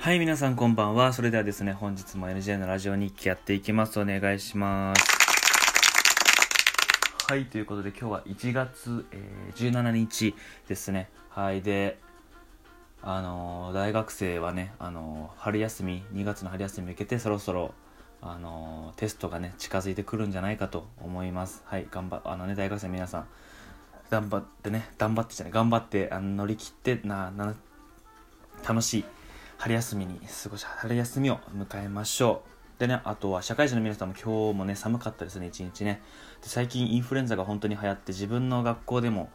はい、皆さんこんばんは。それではですね、本日も NJ のラジオ日記やっていきます。お願いします。はい、ということで今日は1月、えー17日ですね。はい、で、あのー大学生はね、あのー春休み、2月の春休みに向けてそろそろ、あのテストがね、近づいてくるんじゃないかと思います。はい、頑張、あのね、大学生皆さん、頑張ってね、頑張ってじゃない、頑張ってあの乗り切って、な、な、楽しい春休みに過ごし春休みを迎えましょう。でねあとは社会人の皆さんも今日もね寒かったですね一日ね。で最近インフルエンザが本当に流行って自分の学校でも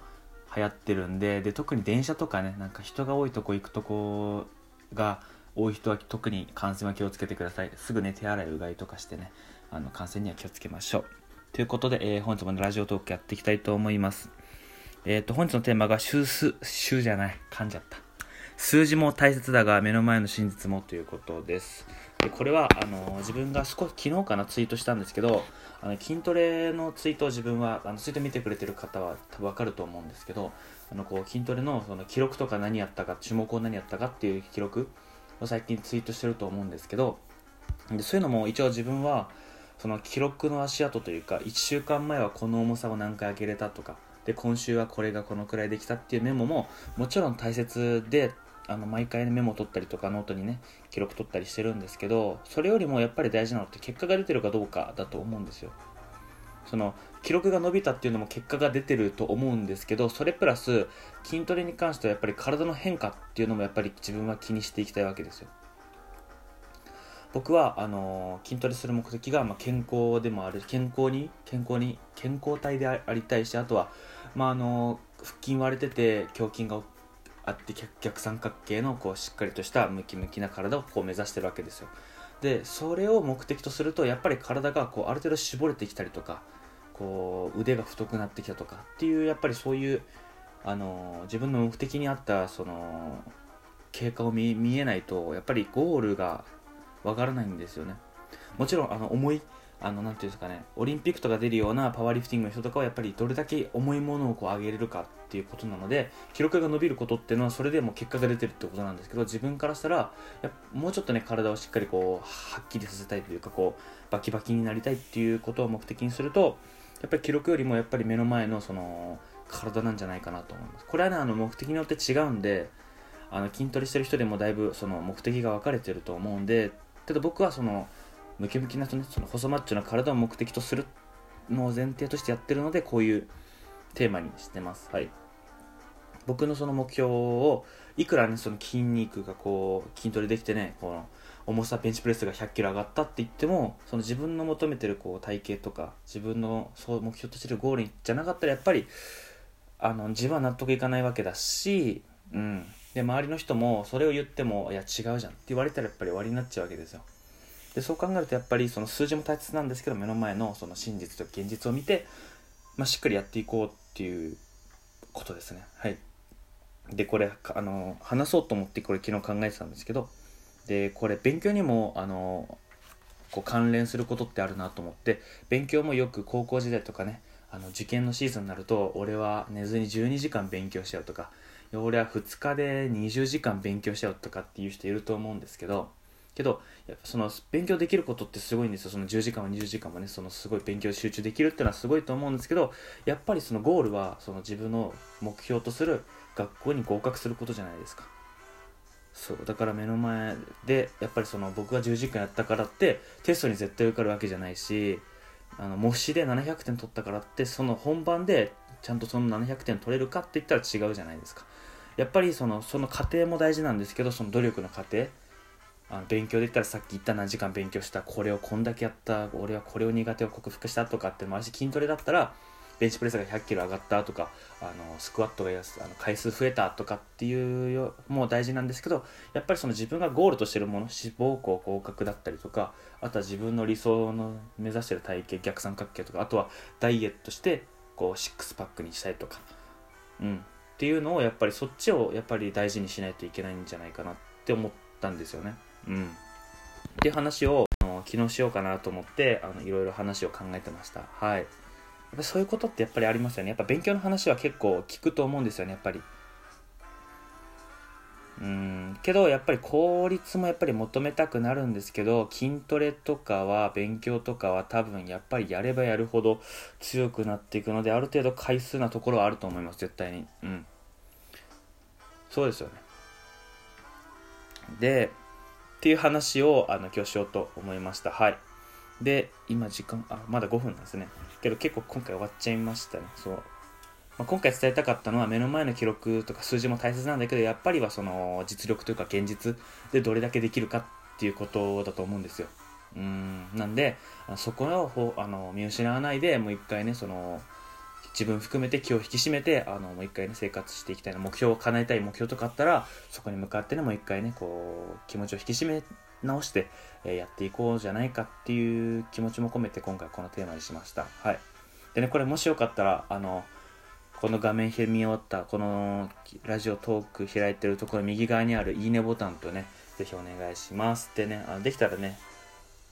流行ってるんでで特に電車とかねなんか人が多いとこ行くとこが多い人は特に感染は気をつけてください。すぐね手洗いうがいとかしてねあの感染には気をつけましょう。ということで、えー本日もラジオトークやっていきたいと思います。えっ、と本日のテーマが週数週じゃない噛んじゃった。数字も大切だが目の前の真実もということです。でこれはあの自分が少し昨日かなツイートしたんですけどあの筋トレのツイートを自分はあのツイート見てくれてる方は多分わかると思うんですけどあのこう筋トレのその記録とか何やったか種目を何やったかっていう記録を最近ツイートしてると思うんですけどでそういうのも一応自分はその記録の足跡というか1週間前はこの重さを何回上げれたとかで今週はこれがこのくらいできたっていうメモももちろん大切であの毎回メモ取ったりとかノートにね記録取ったりしてるんですけどそれよりもやっぱり大事なのって結果が出てるかどうかだと思うんですよ。その記録が伸びたっていうのも結果が出てると思うんですけどそれプラス筋トレに関してはやっぱり体の変化っていうのもやっぱり自分は気にしていきたいわけですよ。僕はあの筋トレする目的が、まあ、健康でもある健康に健康に健康体でありたいしあとは、まあ、あの腹筋割れてて胸筋があって逆三角形のこうしっかりとしたムキムキな体をこう目指してるわけですよ。でそれを目的とするとやっぱり体がこうある程度絞れてきたりとかこう腕が太くなってきたとかっていうやっぱりそういうあの自分の目的に合ったその経過を見見えないとやっぱりゴールがわからないんですよね。もちろんあの重いあのなんていうんですかねオリンピックとか出るようなパワーリフティングの人とかはやっぱりどれだけ重いものをこう上げれるかっていうことなので記録が伸びることっていうのはそれでも結果が出てるってことなんですけど自分からしたらやもうちょっとね体をしっかりこうはっきりさせたいというかこうバキバキになりたいっていうことを目的にするとやっぱり記録よりもやっぱり目の前のその体なんじゃないかなと思います。これはねあの目的によって違うんであの筋トレしてる人でもだいぶその目的が分かれてると思うんでただ僕はそのムキムキな人ねその細マッチョな体を目的とするのを前提としてやってるのでこういうテーマにしてます。はい。僕のその目標をいくらねその筋肉がこう筋トレできてねこの重さベンチプレスが100キロ上がったって言ってもその自分の求めてるこう体型とか自分のそう目標としてるゴールじゃなかったらやっぱりあの自分は納得いかないわけだし、うん、で周りの人もそれを言ってもいや違うじゃんって言われたらやっぱり終わりになっちゃうわけですよでそう考えるとやっぱりその数字も大切なんですけど目の前のその真実と現実を見て、まあ、しっかりやっていこうっていうことですね。はい。でこれあの話そうと思ってこれ昨日考えてたんですけどでこれ勉強にもあのこう関連することってあるなと思って勉強もよく高校時代とかねあの受験のシーズンになると俺は寝ずに12時間勉強しちゃうとか俺は2日で20時間勉強しちゃうとかっていう人いると思うんですけどけどやっぱその勉強できることってすごいんですよ。その10時間も20時間もねそのすごい勉強集中できるっていうのはすごいと思うんですけどやっぱりそのゴールはその自分の目標とする学校に合格することじゃないですか。そうだから目の前でやっぱりその僕が10時間やったからってテストに絶対受かるわけじゃないしあの模試で700点取ったからってその本番でちゃんとその700点取れるかって言ったら違うじゃないですか。やっぱりそのその過程も大事なんですけどその努力の過程。あの勉強で言ったらさっき言った何時間勉強したこれをこんだけやった俺はこれを苦手を克服したとかってもあるし筋トレだったらベンチプレスが100キロ上がったとかあのスクワットがやすあの回数増えたとかっていうよもう大事なんですけどやっぱりその自分がゴールとしてるもの志望校合格だったりとかあとは自分の理想の目指してる体型逆三角形とかあとはダイエットしてこうシックスパックにしたいとかうん。っていうのをやっぱりそっちをやっぱり大事にしないといけないんじゃないかなって思ったんですよね。うん。っていう話をあの昨日しようかなと思ってあのいろいろ話を考えてました。はい。やっぱそういうことってやっぱりありますよね。やっぱ勉強の話は結構聞くと思うんですよねやっぱり。うん。けどやっぱり効率もやっぱり求めたくなるんですけど筋トレとかは勉強とかは多分やっぱりやればやるほど強くなっていくのである程度回数なところはあると思います絶対に。うん。そうですよね。でっていう話をあの今日しようと思いました。はい。で今時間あまだ5分なんですね。けど結構今回終わっちゃいましたね。そう。まあ、今回伝えたかったのは目の前の記録とか数字も大切なんだけどやっぱりはその実力というか現実でどれだけできるかっていうことだと思うんですよ。うん。なんでそこをあの見失わないでもう一回ねその自分含めて気を引き締めてあのもう一回ね生活していきたいな目標を叶えたい目標とかあったらそこに向かってねもう一回ねこう気持ちを引き締め直して、え、やっていこうじゃないかっていう気持ちも込めて今回このテーマにしました。はい。でねこれもしよかったらあのこの画面見終わったこのラジオトーク開いてるところ右側にあるいいねボタンとねぜひお願いします。でねあできたらね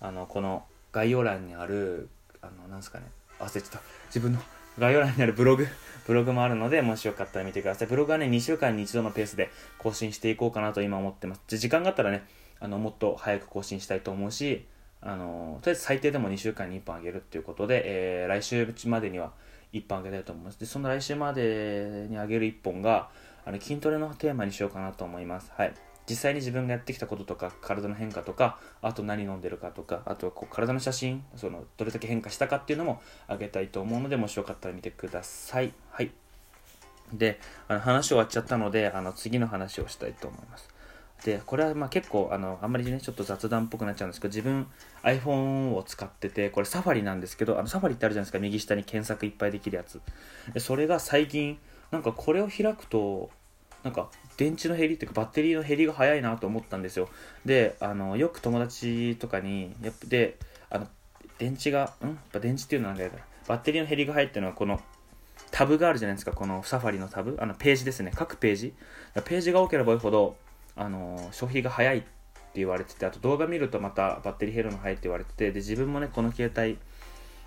あのこの概要欄にあるあのなんすかね忘れちゃった。自分の概要欄にあるブログブログもあるのでもしよかったら見てくださいブログはね2週間に1度のペースで更新していこうかなと今思ってますで時間があったらねあのもっと早く更新したいと思うしあのとりあえず最低でも2週間に1本あげるっていうことで、えー、来週までには1本あげたいと思います。で、その来週までにあげる1本が、あの筋トレのテーマにしようかなと思います。はい。実際に自分がやってきたこととか、体の変化とか、あと何飲んでるかとか、あとこう体の写真、そのどれだけ変化したかっていうのもあげたいと思うので、もしよかったら見てください。はい。で、あの話終わっちゃったので、あの次の話をしたいと思います。で、これはまあ結構、あの、あんまりね、ちょっと雑談っぽくなっちゃうんですけど、自分 iPhone を使ってて、これサファリなんですけど、あのサファリってあるじゃないですか、右下に検索いっぱいできるやつ。で、それが最近、なんかこれを開くと、なんか電池の減りっていうかバッテリーの減りが早いなと思ったんですよ。で、あの、よく友達とかに、やっぱで、あの、電池が、ん？やっぱ電池っていうのはなんかバッテリーの減りが早いっていうのはこの、タブがあるじゃないですか、このサファリのタブ、あのページですね、各ページ。ページが多ければ多いほど、あの消費が早いって言われててあと動画見るとまたバッテリー減るの早いって言われててで自分もねこの携帯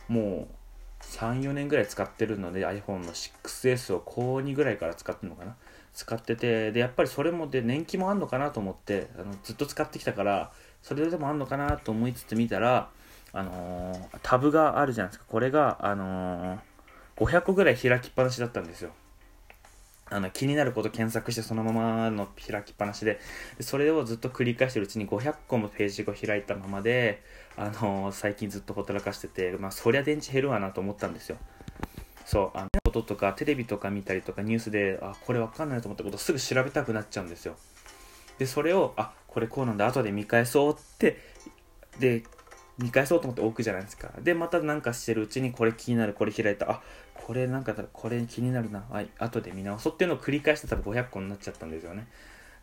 もう34年ぐらい使ってるので iPhone の 6S を高2ぐらいから使ってるのかな。使っててでやっぱりそれもで年季もあんのかなと思ってあのずっと使ってきたからそれでもあんのかなと思いつつ見たらあのー、タブがあるじゃないですか。これがあのー、500個ぐらい開きっぱなしだったんですよ。あの気になること検索してそのままの開きっぱなしで。それをずっと繰り返してるうちに500個もページを開いたままで、あのー、最近ずっとほったらかしてて、まあ、そりゃ電池減るわなと思ったんですよ。そうあのこととかテレビとか見たりとかニュースであこれわかんないと思ったことすぐ調べたくなっちゃうんですよでそれをあこれこうなんだ後で見返そうってで見返そうと思って置くじゃないですかでまたなんかしてるうちにこれ気になるこれ開いたあこれなんかこれ気になるな、はい、後で見直そうっていうのを繰り返して多分500個になっちゃったんですよね。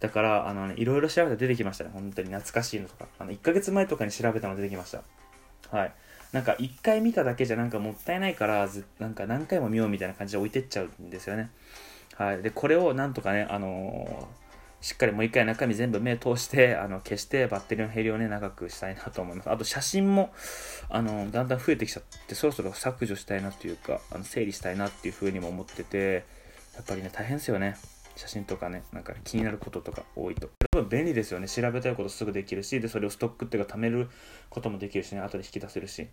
だから、あのね、いろいろ調べたら出てきましたね。本当に懐かしいのとか。あの、1ヶ月前とかに調べたの出てきました。はい。なんか、1回見ただけじゃなんかもったいないから、ずなんか何回も見ようみたいな感じで置いてっちゃうんですよね。はい。で、これをなんとかね、あのーしっかりもう一回中身全部目通してあの消してバッテリーの減りをね長くしたいなと思います。あと写真もあのだんだん増えてきちゃってそろそろ削除したいなというかあの整理したいなっていうふうにも思っててやっぱりね大変ですよね。写真とかねなんか気になることとか多いと。便利ですよね。調べたいことすぐできるしでそれをストックっていうか貯めることもできるしね後で引き出せるし。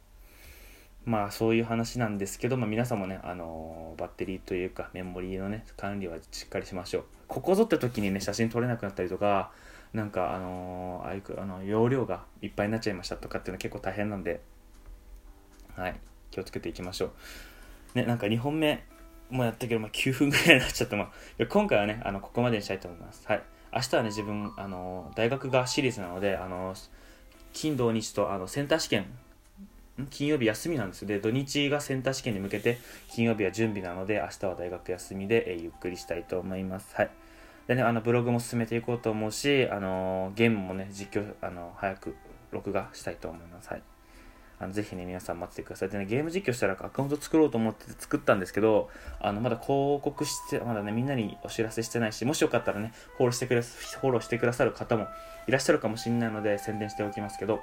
まあそういう話なんですけど、まあ、皆さんもね、あのー、バッテリーというかメモリーのね管理はしっかりしましょう。ここぞって時にね写真撮れなくなったりとかなんかあのー、あの容量がいっぱいになっちゃいましたとかっていうのは結構大変なんではい気をつけていきましょう。ねなんか2本目もやったけど、まあ、9分ぐらいになっちゃって、まあ、今回はねあのここまでにしたいと思います。はい。明日はね自分あのー、大学が私立なのであの金土日とあのセンター試験金曜日休みなんですよ。で、土日がセンター試験に向けて、金曜日は準備なので、明日は大学休みで、えー、ゆっくりしたいと思います。はい。でね、あの、ブログも進めていこうと思うし、あのー、ゲームもね、実況、あのー、早く録画したいと思います。はい。あのぜひね、皆さん待っててください。でね、ゲーム実況したらアカウント作ろうと思って作ったんですけど、あの、まだ広告して、まだね、みんなにお知らせしてないし、もしよかったらね、フォローしてくれ、フォローしてくださる方もいらっしゃるかもしれないので、宣伝しておきますけど、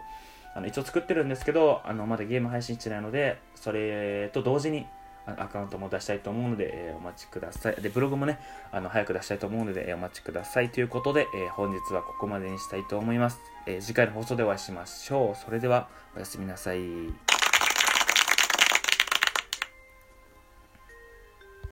あの一応作ってるんですけどあのまだゲーム配信してないのでそれと同時にアカウントも出したいと思うので、えーお待ちください。で、ブログもね、あの、早く出したいと思うので、えーお待ちください。ということで、えー本日はここまでにしたいと思います。え次回の放送でお会いしましょう。それでは、おやすみなさい。